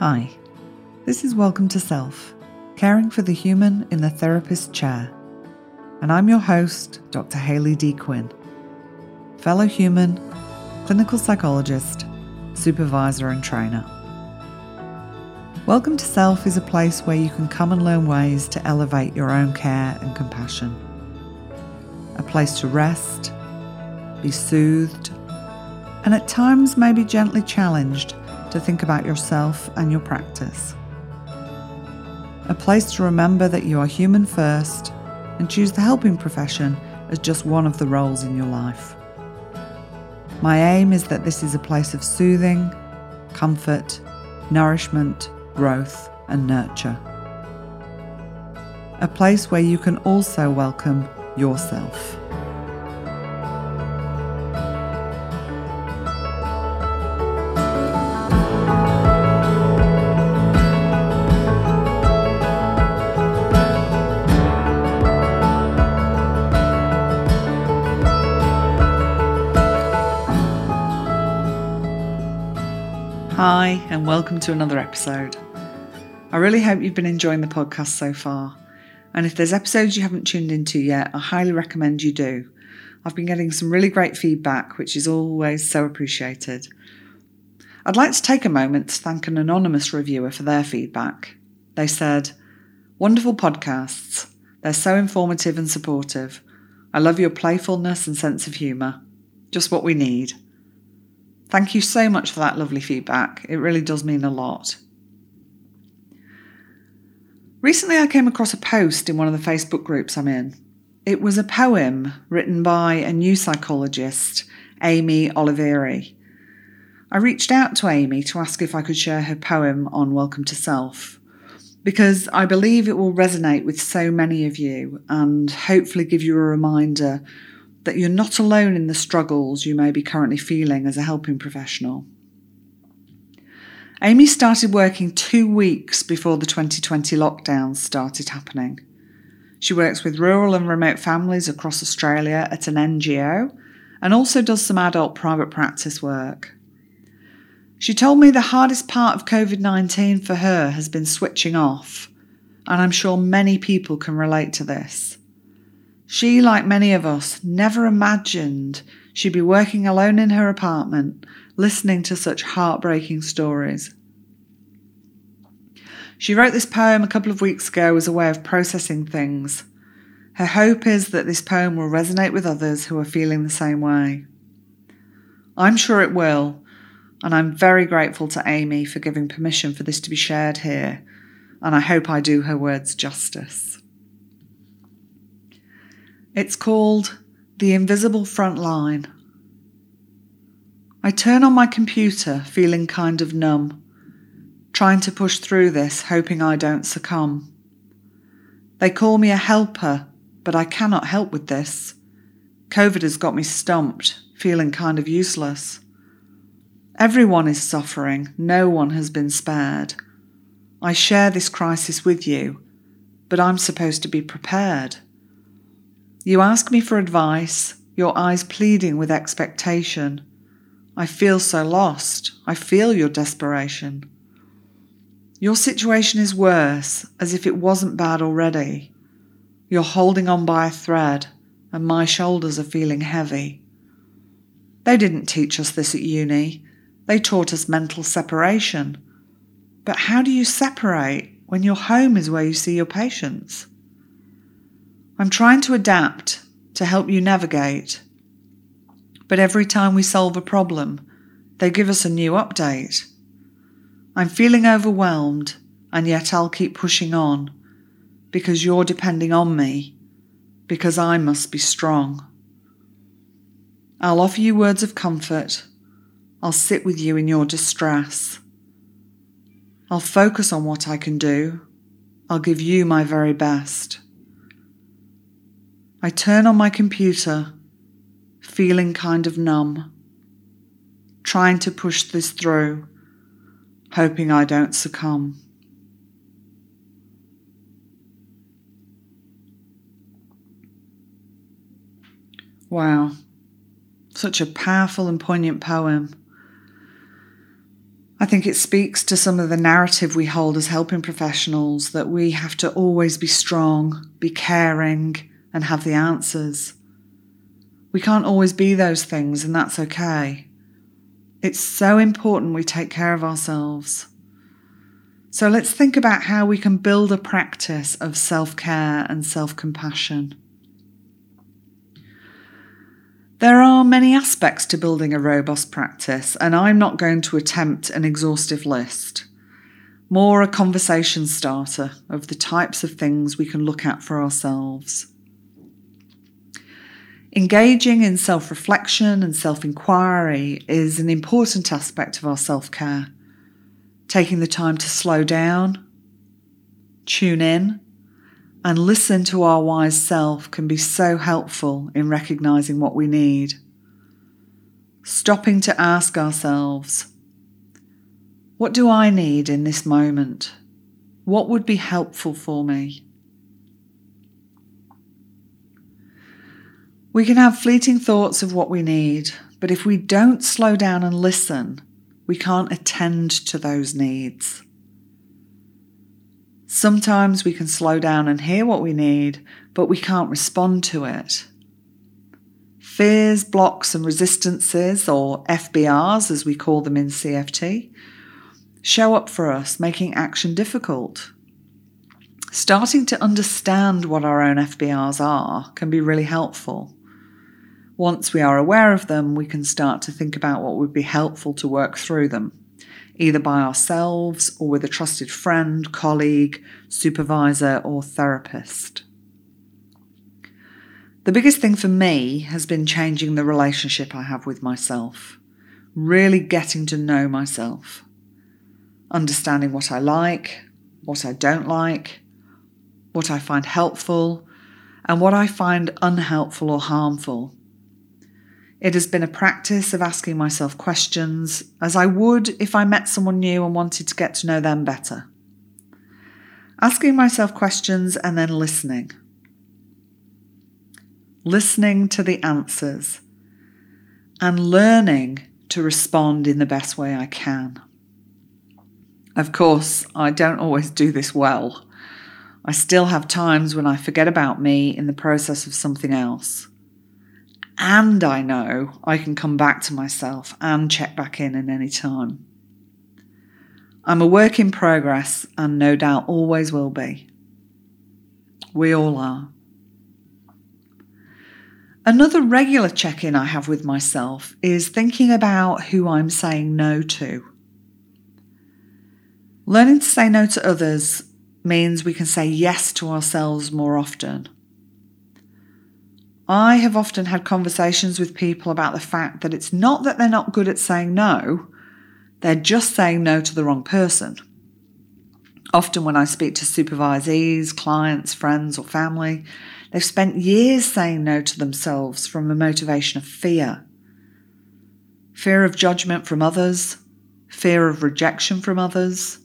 Hi, this is Welcome to Self, caring for the human in the therapist chair. And I'm your host, Dr. Hayley D. Quinn, fellow human, clinical psychologist, supervisor, and trainer. Welcome to Self is a place where you can come and learn ways to elevate your own care and compassion. A place to rest, be soothed, and at times maybe gently challenged to think about yourself and your practice. A place to remember that you are human first and choose the helping profession as just one of the roles in your life. My aim is that this is a place of soothing, comfort, nourishment, growth, and nurture. A place where you can also welcome yourself. Hi, and welcome to another episode. I really hope you've been enjoying the podcast so far. And if there's episodes you haven't tuned into yet, I highly recommend you do. I've been getting some really great feedback, which is always so appreciated. I'd like to take a moment to thank an anonymous reviewer for their feedback. They said, Wonderful podcasts. They're so informative and supportive. I love your playfulness and sense of humour. Just what we need. Thank you so much for that lovely feedback. It really does mean a lot. Recently, I came across a post in one of the Facebook groups I'm in. It was a poem written by a new psychologist, Amy Oliveri. I reached out to Amy to ask if I could share her poem on Welcome to Self because I believe it will resonate with so many of you and hopefully give you a reminder that you're not alone in the struggles you may be currently feeling as a helping professional. Amy started working two weeks before the 2020 lockdowns started happening. She works with rural and remote families across Australia at an NGO and also does some adult private practice work. She told me the hardest part of COVID 19 for her has been switching off, and I'm sure many people can relate to this. She, like many of us, never imagined she'd be working alone in her apartment, listening to such heartbreaking stories. She wrote this poem a couple of weeks ago as a way of processing things. Her hope is that this poem will resonate with others who are feeling the same way. I'm sure it will, and I'm very grateful to Amy for giving permission for this to be shared here, and I hope I do her words justice. It's called The Invisible Front Line. I turn on my computer feeling kind of numb, trying to push through this, hoping I don't succumb. They call me a helper, but I cannot help with this. COVID has got me stumped, feeling kind of useless. Everyone is suffering, no one has been spared. I share this crisis with you, but I'm supposed to be prepared. You ask me for advice, your eyes pleading with expectation. I feel so lost. I feel your desperation. Your situation is worse, as if it wasn't bad already. You're holding on by a thread, and my shoulders are feeling heavy. They didn't teach us this at uni. They taught us mental separation. But how do you separate when your home is where you see your patients? I'm trying to adapt to help you navigate. But every time we solve a problem, they give us a new update. I'm feeling overwhelmed, and yet I'll keep pushing on because you're depending on me, because I must be strong. I'll offer you words of comfort. I'll sit with you in your distress. I'll focus on what I can do. I'll give you my very best. I turn on my computer, feeling kind of numb, trying to push this through, hoping I don't succumb. Wow, such a powerful and poignant poem. I think it speaks to some of the narrative we hold as helping professionals that we have to always be strong, be caring, and have the answers. We can't always be those things, and that's okay. It's so important we take care of ourselves. So let's think about how we can build a practice of self care and self compassion. There are many aspects to building a robust practice, and I'm not going to attempt an exhaustive list. More a conversation starter of the types of things we can look at for ourselves. Engaging in self reflection and self inquiry is an important aspect of our self care. Taking the time to slow down, tune in, and listen to our wise self can be so helpful in recognizing what we need. Stopping to ask ourselves, what do I need in this moment? What would be helpful for me? We can have fleeting thoughts of what we need, but if we don't slow down and listen, we can't attend to those needs. Sometimes we can slow down and hear what we need, but we can't respond to it. Fears, blocks, and resistances, or FBRs as we call them in CFT, show up for us, making action difficult. Starting to understand what our own FBRs are can be really helpful. Once we are aware of them, we can start to think about what would be helpful to work through them either by ourselves or with a trusted friend, colleague, supervisor, or therapist. The biggest thing for me has been changing the relationship I have with myself, really getting to know myself, understanding what I like, what I don't like, what I find helpful, and what I find unhelpful or harmful it has been a practice of asking myself questions as I would if I met someone new and wanted to get to know them better. Asking myself questions and then listening. Listening to the answers and learning to respond in the best way I can. Of course, I don't always do this well. I still have times when I forget about me in the process of something else and I know I can come back to myself and check back in at any time. I'm a work in progress and no doubt always will be. We all are. Another regular check in I have with myself is thinking about who I'm saying no to. Learning to say no to others means we can say yes to ourselves more often. I have often had conversations with people about the fact that it's not that they're not good at saying no, they're just saying no to the wrong person. Often, when I speak to supervisees, clients, friends, or family, they've spent years saying no to themselves from a motivation of fear fear of judgment from others, fear of rejection from others,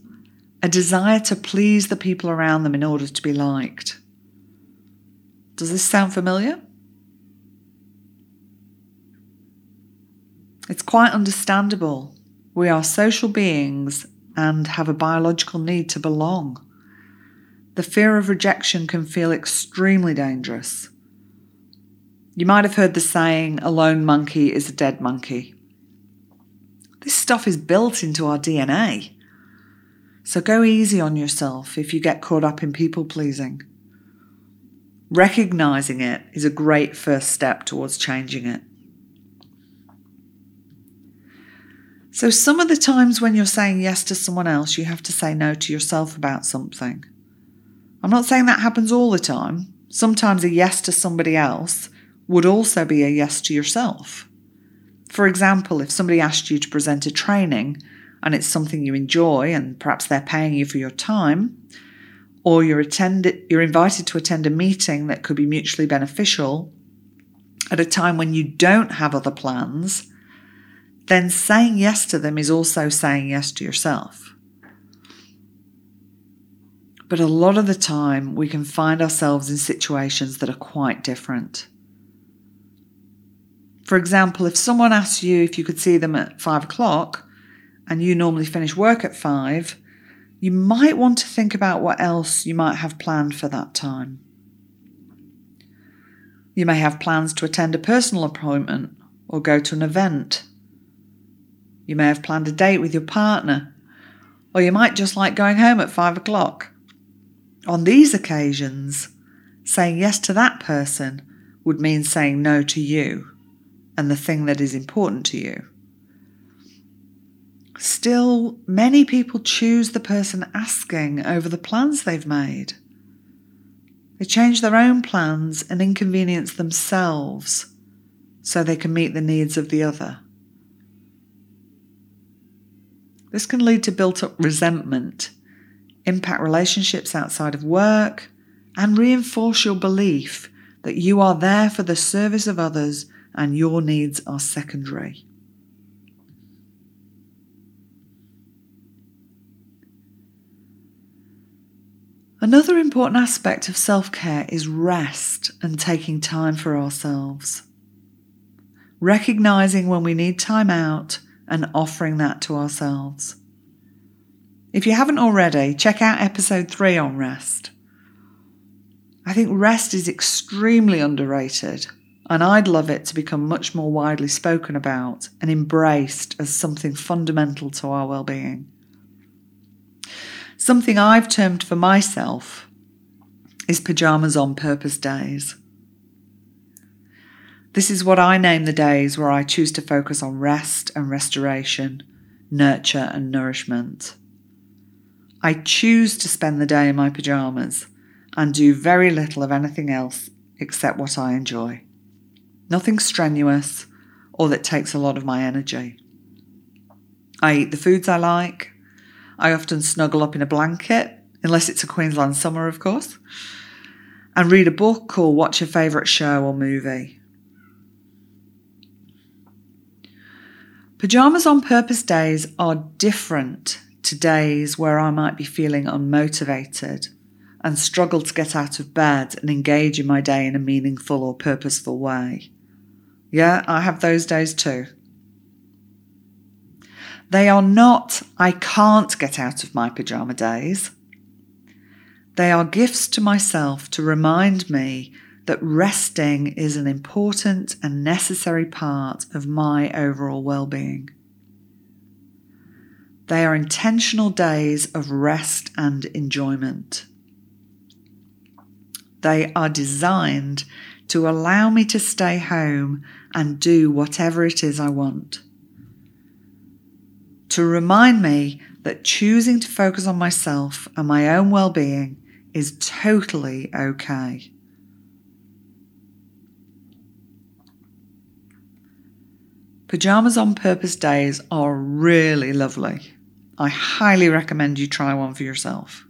a desire to please the people around them in order to be liked. Does this sound familiar? It's quite understandable. We are social beings and have a biological need to belong. The fear of rejection can feel extremely dangerous. You might have heard the saying, a lone monkey is a dead monkey. This stuff is built into our DNA. So go easy on yourself if you get caught up in people pleasing. Recognizing it is a great first step towards changing it. So, some of the times when you're saying yes to someone else, you have to say no to yourself about something. I'm not saying that happens all the time. Sometimes a yes to somebody else would also be a yes to yourself. For example, if somebody asked you to present a training and it's something you enjoy and perhaps they're paying you for your time, or you're, attend- you're invited to attend a meeting that could be mutually beneficial at a time when you don't have other plans then saying yes to them is also saying yes to yourself. But a lot of the time, we can find ourselves in situations that are quite different. For example, if someone asks you if you could see them at five o'clock and you normally finish work at five, you might want to think about what else you might have planned for that time. You may have plans to attend a personal appointment or go to an event. You may have planned a date with your partner, or you might just like going home at five o'clock. On these occasions, saying yes to that person would mean saying no to you and the thing that is important to you. Still, many people choose the person asking over the plans they've made. They change their own plans and inconvenience themselves so they can meet the needs of the other. This can lead to built up resentment, impact relationships outside of work, and reinforce your belief that you are there for the service of others and your needs are secondary. Another important aspect of self care is rest and taking time for ourselves. Recognizing when we need time out and offering that to ourselves. If you haven't already, check out episode 3 on rest. I think rest is extremely underrated, and I'd love it to become much more widely spoken about and embraced as something fundamental to our well-being. Something I've termed for myself is pyjamas on purpose days. This is what I name the days where I choose to focus on rest and restoration, nurture and nourishment. I choose to spend the day in my pyjamas and do very little of anything else except what I enjoy. Nothing strenuous or that takes a lot of my energy. I eat the foods I like. I often snuggle up in a blanket, unless it's a Queensland summer, of course, and read a book or watch a favourite show or movie. Pyjamas on purpose days are different to days where I might be feeling unmotivated and struggle to get out of bed and engage in my day in a meaningful or purposeful way. Yeah, I have those days too. They are not, I can't get out of my pyjama days. They are gifts to myself to remind me that resting is an important and necessary part of my overall well being. They are intentional days of rest and enjoyment. They are designed to allow me to stay home and do whatever it is I want. To remind me that choosing to focus on myself and my own well being is totally okay. Pyjamas on purpose days are really lovely. I highly recommend you try one for yourself.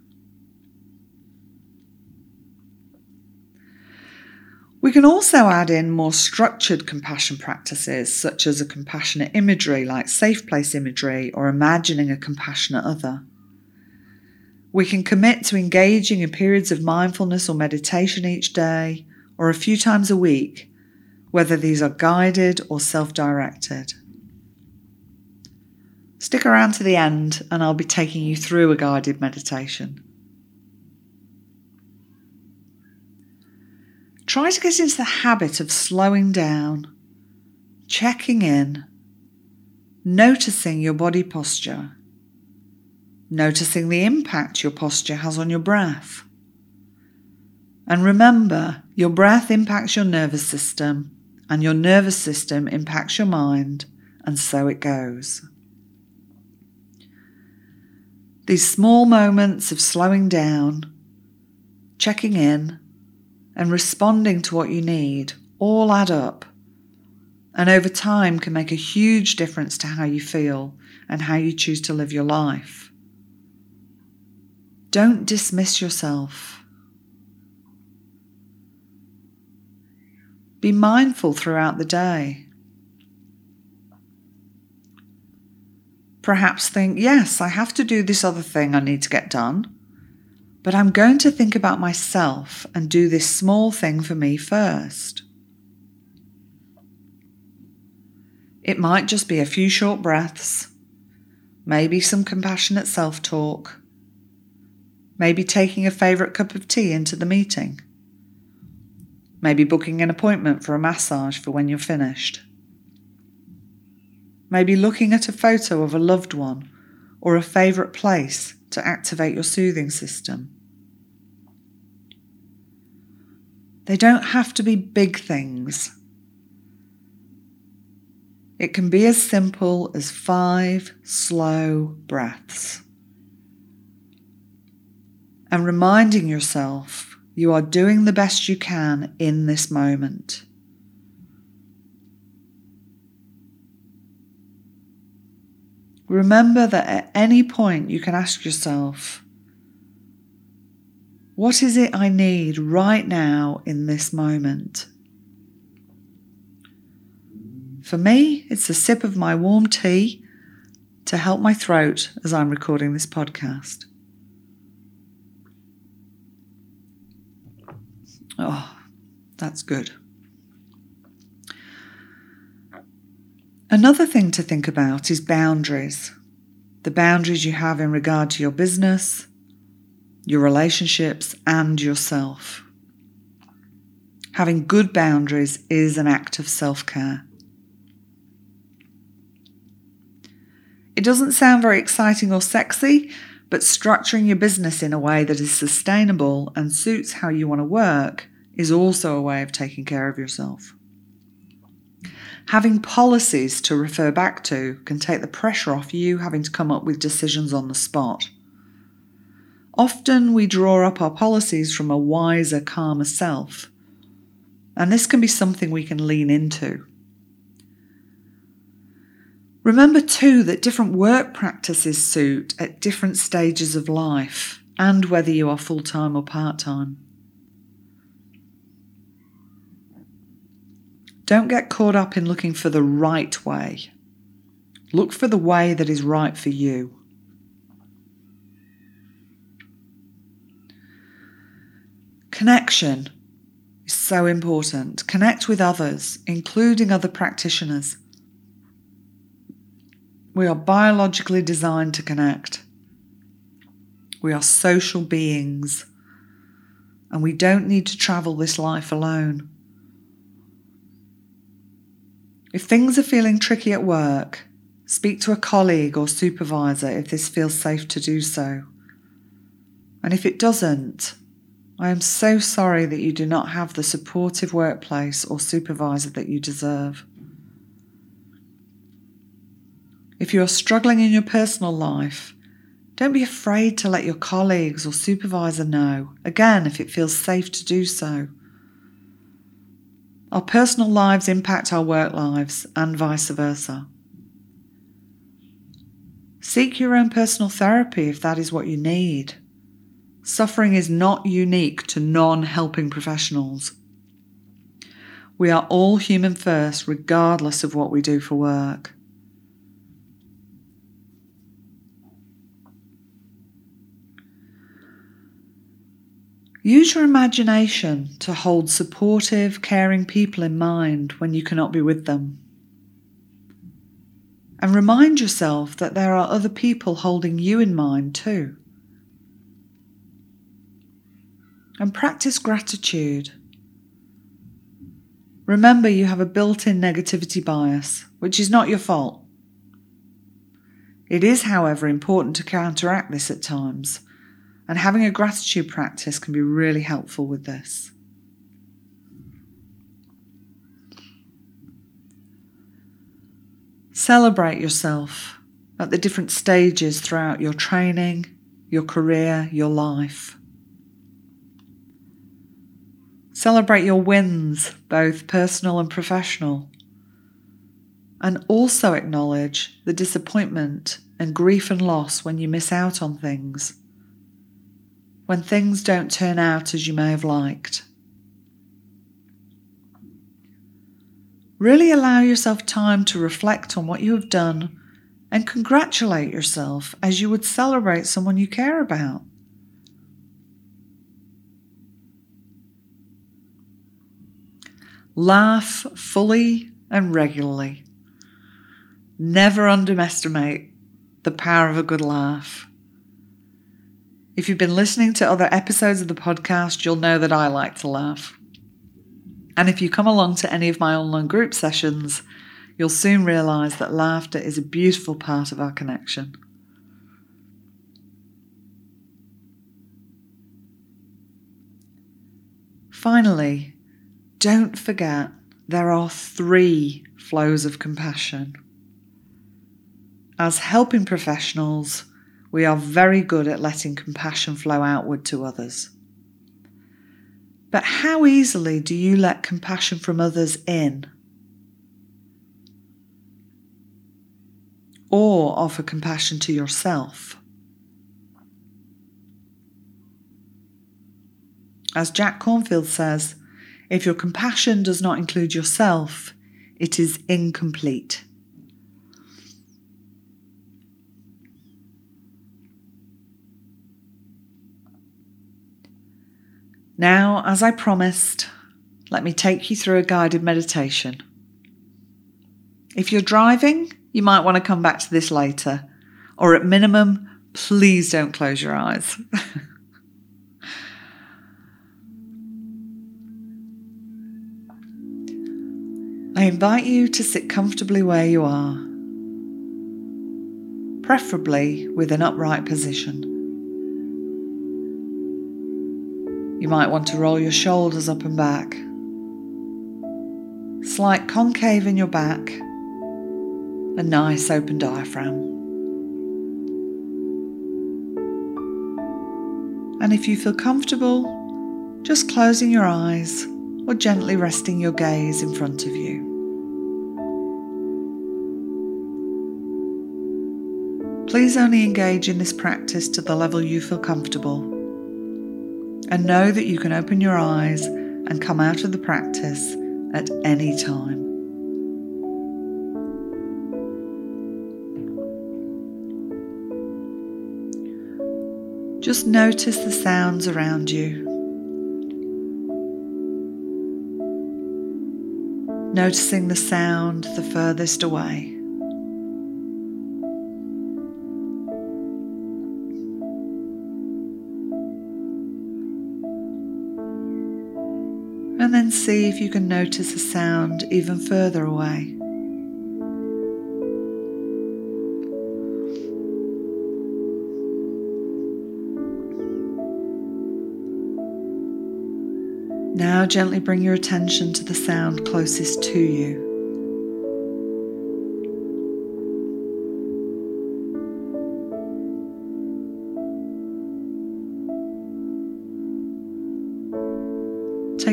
We can also add in more structured compassion practices, such as a compassionate imagery like safe place imagery or imagining a compassionate other. We can commit to engaging in periods of mindfulness or meditation each day or a few times a week, whether these are guided or self directed. Stick around to the end and I'll be taking you through a guided meditation. Try to get into the habit of slowing down, checking in, noticing your body posture, noticing the impact your posture has on your breath. And remember, your breath impacts your nervous system, and your nervous system impacts your mind, and so it goes. These small moments of slowing down, checking in, and responding to what you need all add up and over time can make a huge difference to how you feel and how you choose to live your life. Don't dismiss yourself. Be mindful throughout the day. Perhaps think, yes, I have to do this other thing I need to get done but I'm going to think about myself and do this small thing for me first. It might just be a few short breaths, maybe some compassionate self talk, maybe taking a favourite cup of tea into the meeting, maybe booking an appointment for a massage for when you're finished, maybe looking at a photo of a loved one or a favourite place to activate your soothing system. They don't have to be big things. It can be as simple as five slow breaths. And reminding yourself you are doing the best you can in this moment. Remember that at any point you can ask yourself, what is it I need right now in this moment? For me, it's a sip of my warm tea to help my throat as I'm recording this podcast. Oh, that's good. Another thing to think about is boundaries. The boundaries you have in regard to your business, your relationships, and yourself. Having good boundaries is an act of self care. It doesn't sound very exciting or sexy, but structuring your business in a way that is sustainable and suits how you want to work is also a way of taking care of yourself. Having policies to refer back to can take the pressure off you having to come up with decisions on the spot. Often we draw up our policies from a wiser, calmer self, and this can be something we can lean into. Remember too that different work practices suit at different stages of life and whether you are full time or part time. Don't get caught up in looking for the right way. Look for the way that is right for you. Connection is so important. Connect with others, including other practitioners. We are biologically designed to connect. We are social beings, and we don't need to travel this life alone. If things are feeling tricky at work, speak to a colleague or supervisor if this feels safe to do so. And if it doesn't, I am so sorry that you do not have the supportive workplace or supervisor that you deserve. If you are struggling in your personal life, don't be afraid to let your colleagues or supervisor know, again, if it feels safe to do so. Our personal lives impact our work lives and vice versa. Seek your own personal therapy if that is what you need. Suffering is not unique to non helping professionals. We are all human first, regardless of what we do for work. Use your imagination to hold supportive, caring people in mind when you cannot be with them. And remind yourself that there are other people holding you in mind too and practice gratitude. Remember, you have a built in negativity bias, which is not your fault. It is, however, important to counteract this at times, and having a gratitude practice can be really helpful with this. Celebrate yourself at the different stages throughout your training, your career, your life. Celebrate your wins, both personal and professional. And also acknowledge the disappointment and grief and loss when you miss out on things, when things don't turn out as you may have liked. Really allow yourself time to reflect on what you have done and congratulate yourself as you would celebrate someone you care about. Laugh fully and regularly. Never underestimate the power of a good laugh. If you've been listening to other episodes of the podcast, you'll know that I like to laugh. And if you come along to any of my online group sessions, you'll soon realise that laughter is a beautiful part of our connection. Finally, don't forget there are three flows of compassion. As helping professionals, we are very good at letting compassion flow outward to others. But how easily do you let compassion from others in? Or offer compassion to yourself? As Jack Kornfield says, if your compassion does not include yourself, it is incomplete. Now, as I promised, let me take you through a guided meditation. If you're driving, you might want to come back to this later, or at minimum, please don't close your eyes. I invite you to sit comfortably where you are, preferably with an upright position. You might want to roll your shoulders up and back. Slight concave in your back. A nice open diaphragm. And if you feel comfortable, just closing your eyes or gently resting your gaze in front of you. Please only engage in this practice to the level you feel comfortable and know that you can open your eyes and come out of the practice at any time. Just notice the sounds around you. Noticing the sound the furthest away. See if you can notice a sound even further away. Now gently bring your attention to the sound closest to you.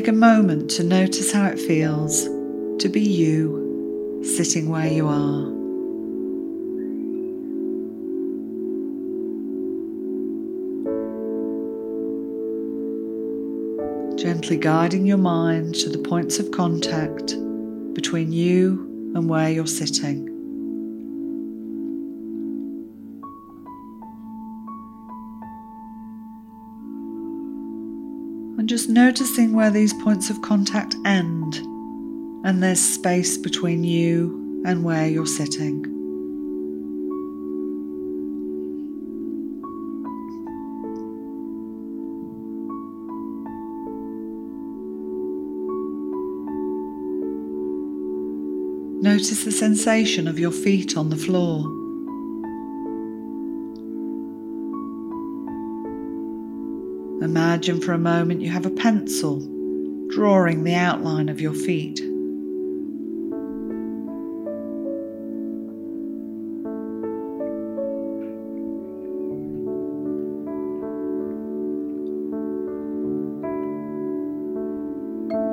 Take a moment to notice how it feels to be you sitting where you are. Gently guiding your mind to the points of contact between you and where you're sitting. And just noticing where these points of contact end and there's space between you and where you're sitting. Notice the sensation of your feet on the floor. Imagine for a moment you have a pencil drawing the outline of your feet.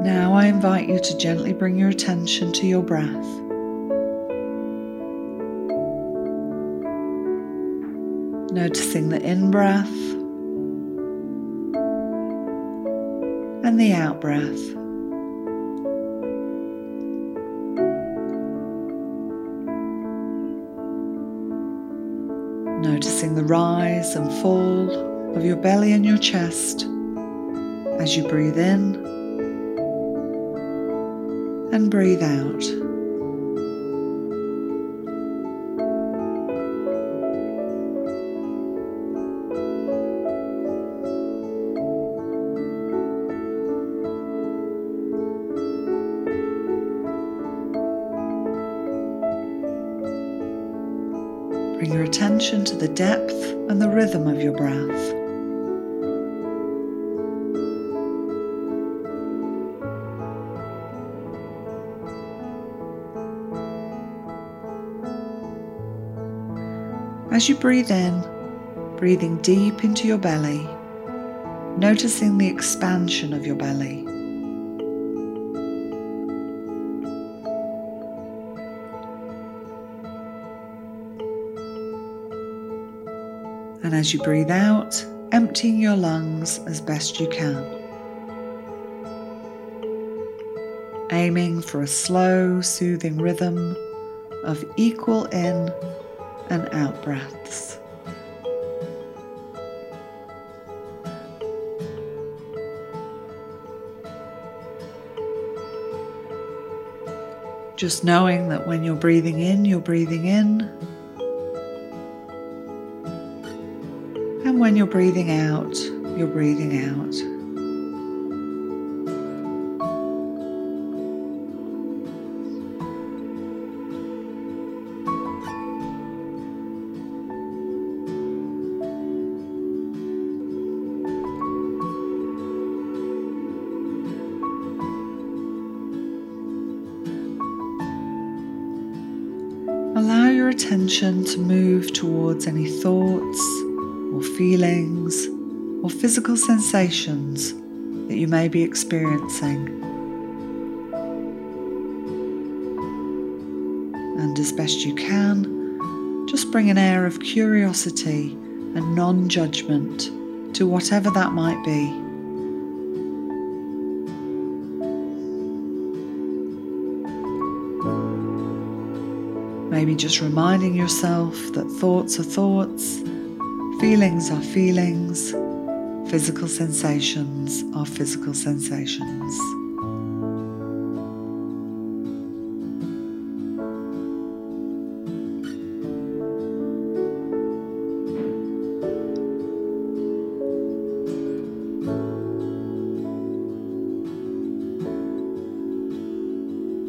Now I invite you to gently bring your attention to your breath. Noticing the in breath and the out breath. Noticing the rise and fall of your belly and your chest as you breathe in and breathe out. The depth and the rhythm of your breath. As you breathe in, breathing deep into your belly, noticing the expansion of your belly. And as you breathe out, emptying your lungs as best you can. Aiming for a slow, soothing rhythm of equal in and out breaths. Just knowing that when you're breathing in, you're breathing in. When you're breathing out, you're breathing out. Allow your attention to move towards any thoughts or feelings or physical sensations that you may be experiencing. And as best you can, just bring an air of curiosity and non judgment to whatever that might be. Maybe just reminding yourself that thoughts are thoughts, feelings are feelings, physical sensations are physical sensations.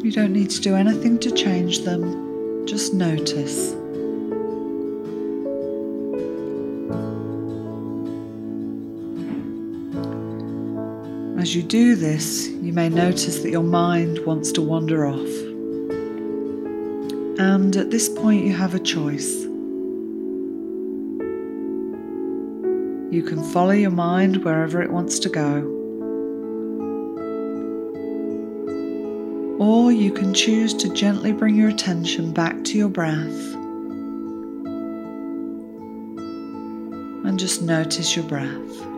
You don't need to do anything to change them. Just notice. As you do this, you may notice that your mind wants to wander off. And at this point, you have a choice. You can follow your mind wherever it wants to go. Or you can choose to gently bring your attention back to your breath and just notice your breath.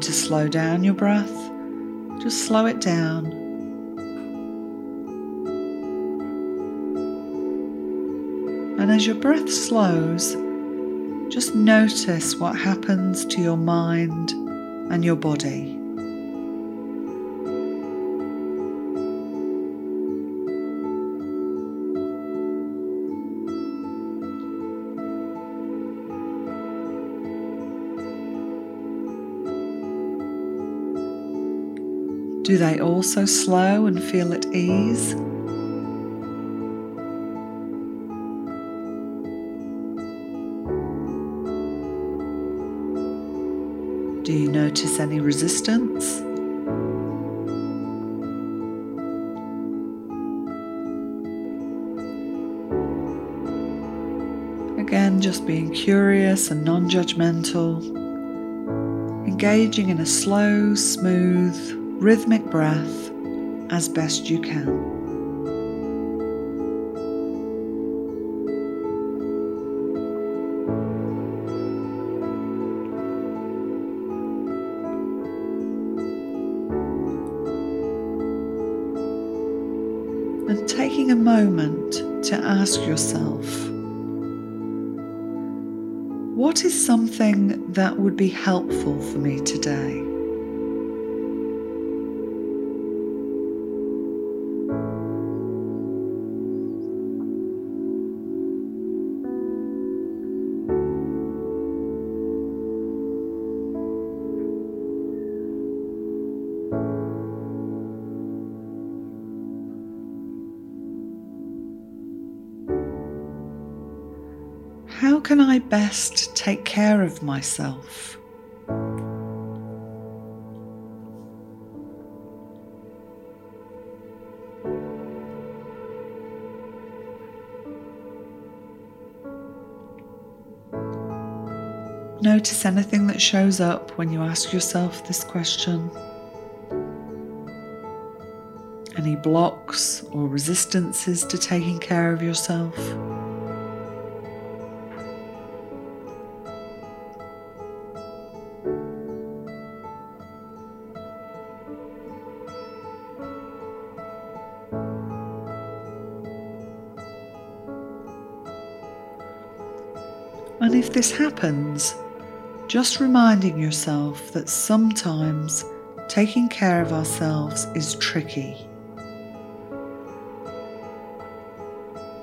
Need to slow down your breath, just slow it down. And as your breath slows, just notice what happens to your mind and your body. Do they also slow and feel at ease? Do you notice any resistance? Again, just being curious and non judgmental, engaging in a slow, smooth, rhythmic breath as best you can. and taking a moment to ask yourself what is something that would be helpful for me today? Can I best take care of myself? Notice anything that shows up when you ask yourself this question. Any blocks or resistances to taking care of yourself? This happens, just reminding yourself that sometimes taking care of ourselves is tricky.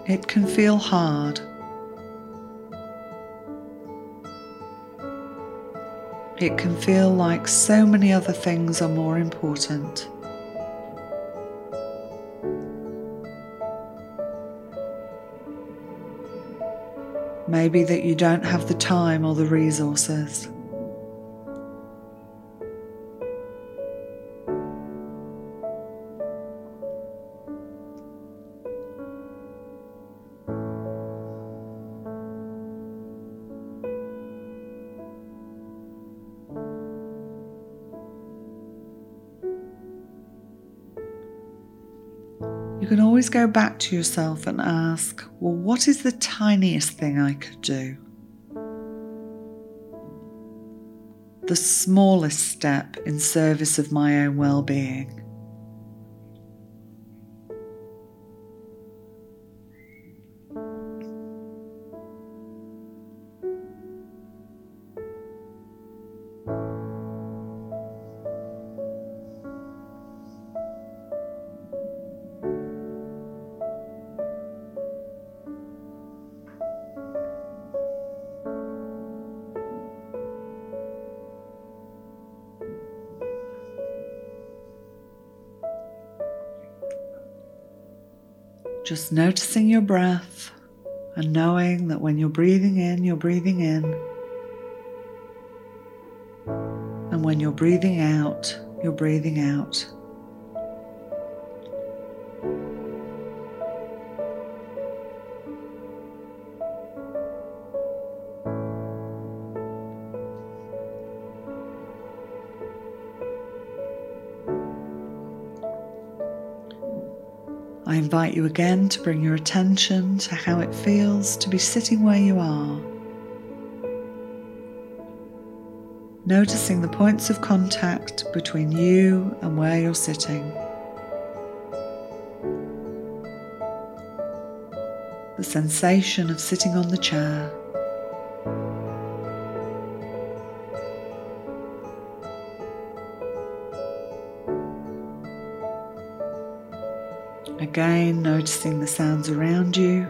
It can feel hard. It can feel like so many other things are more important. Maybe that you don't have the time or the resources. Always go back to yourself and ask, well, what is the tiniest thing I could do? The smallest step in service of my own well being. Just noticing your breath and knowing that when you're breathing in, you're breathing in. And when you're breathing out, you're breathing out. Invite you again to bring your attention to how it feels to be sitting where you are. Noticing the points of contact between you and where you're sitting. The sensation of sitting on the chair. Again, noticing the sounds around you.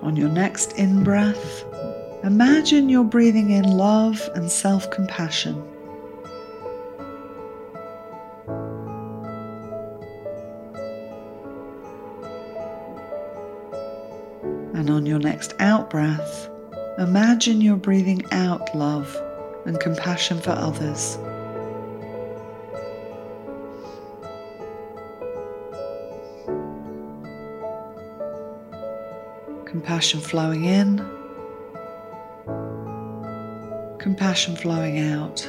On your next in breath, imagine you're breathing in love and self compassion. Breath, imagine you're breathing out love and compassion for others. Compassion flowing in, compassion flowing out.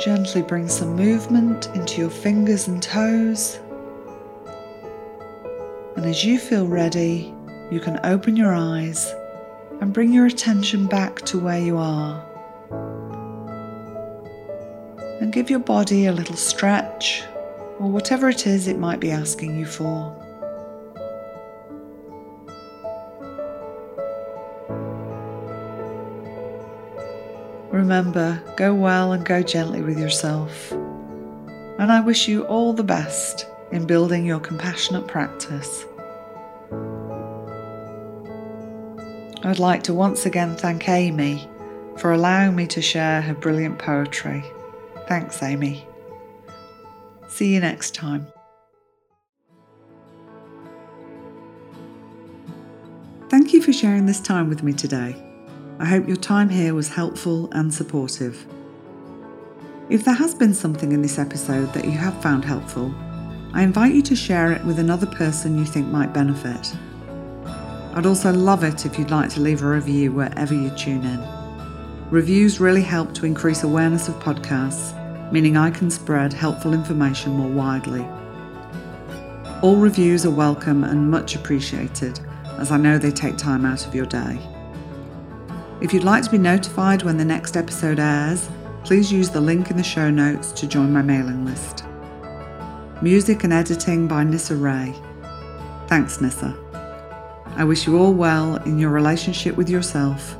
Gently bring some movement into your fingers and toes. And as you feel ready, you can open your eyes and bring your attention back to where you are. And give your body a little stretch or whatever it is it might be asking you for. Remember, go well and go gently with yourself. and I wish you all the best in building your compassionate practice. I'd like to once again thank Amy for allowing me to share her brilliant poetry. Thanks, Amy. See you next time. Thank you for sharing this time with me today. I hope your time here was helpful and supportive. If there has been something in this episode that you have found helpful, I invite you to share it with another person you think might benefit. I'd also love it if you'd like to leave a review wherever you tune in. Reviews really help to increase awareness of podcasts, meaning I can spread helpful information more widely. All reviews are welcome and much appreciated, as I know they take time out of your day. If you'd like to be notified when the next episode airs, please use the link in the show notes to join my mailing list. Music and editing by Nissa Ray. Thanks, Nissa. I wish you all well in your relationship with yourself,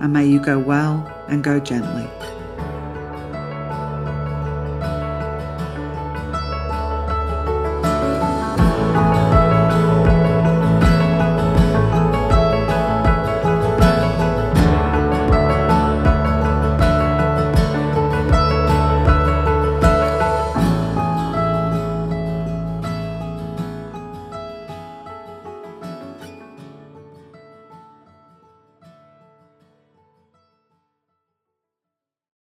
and may you go well and go gently.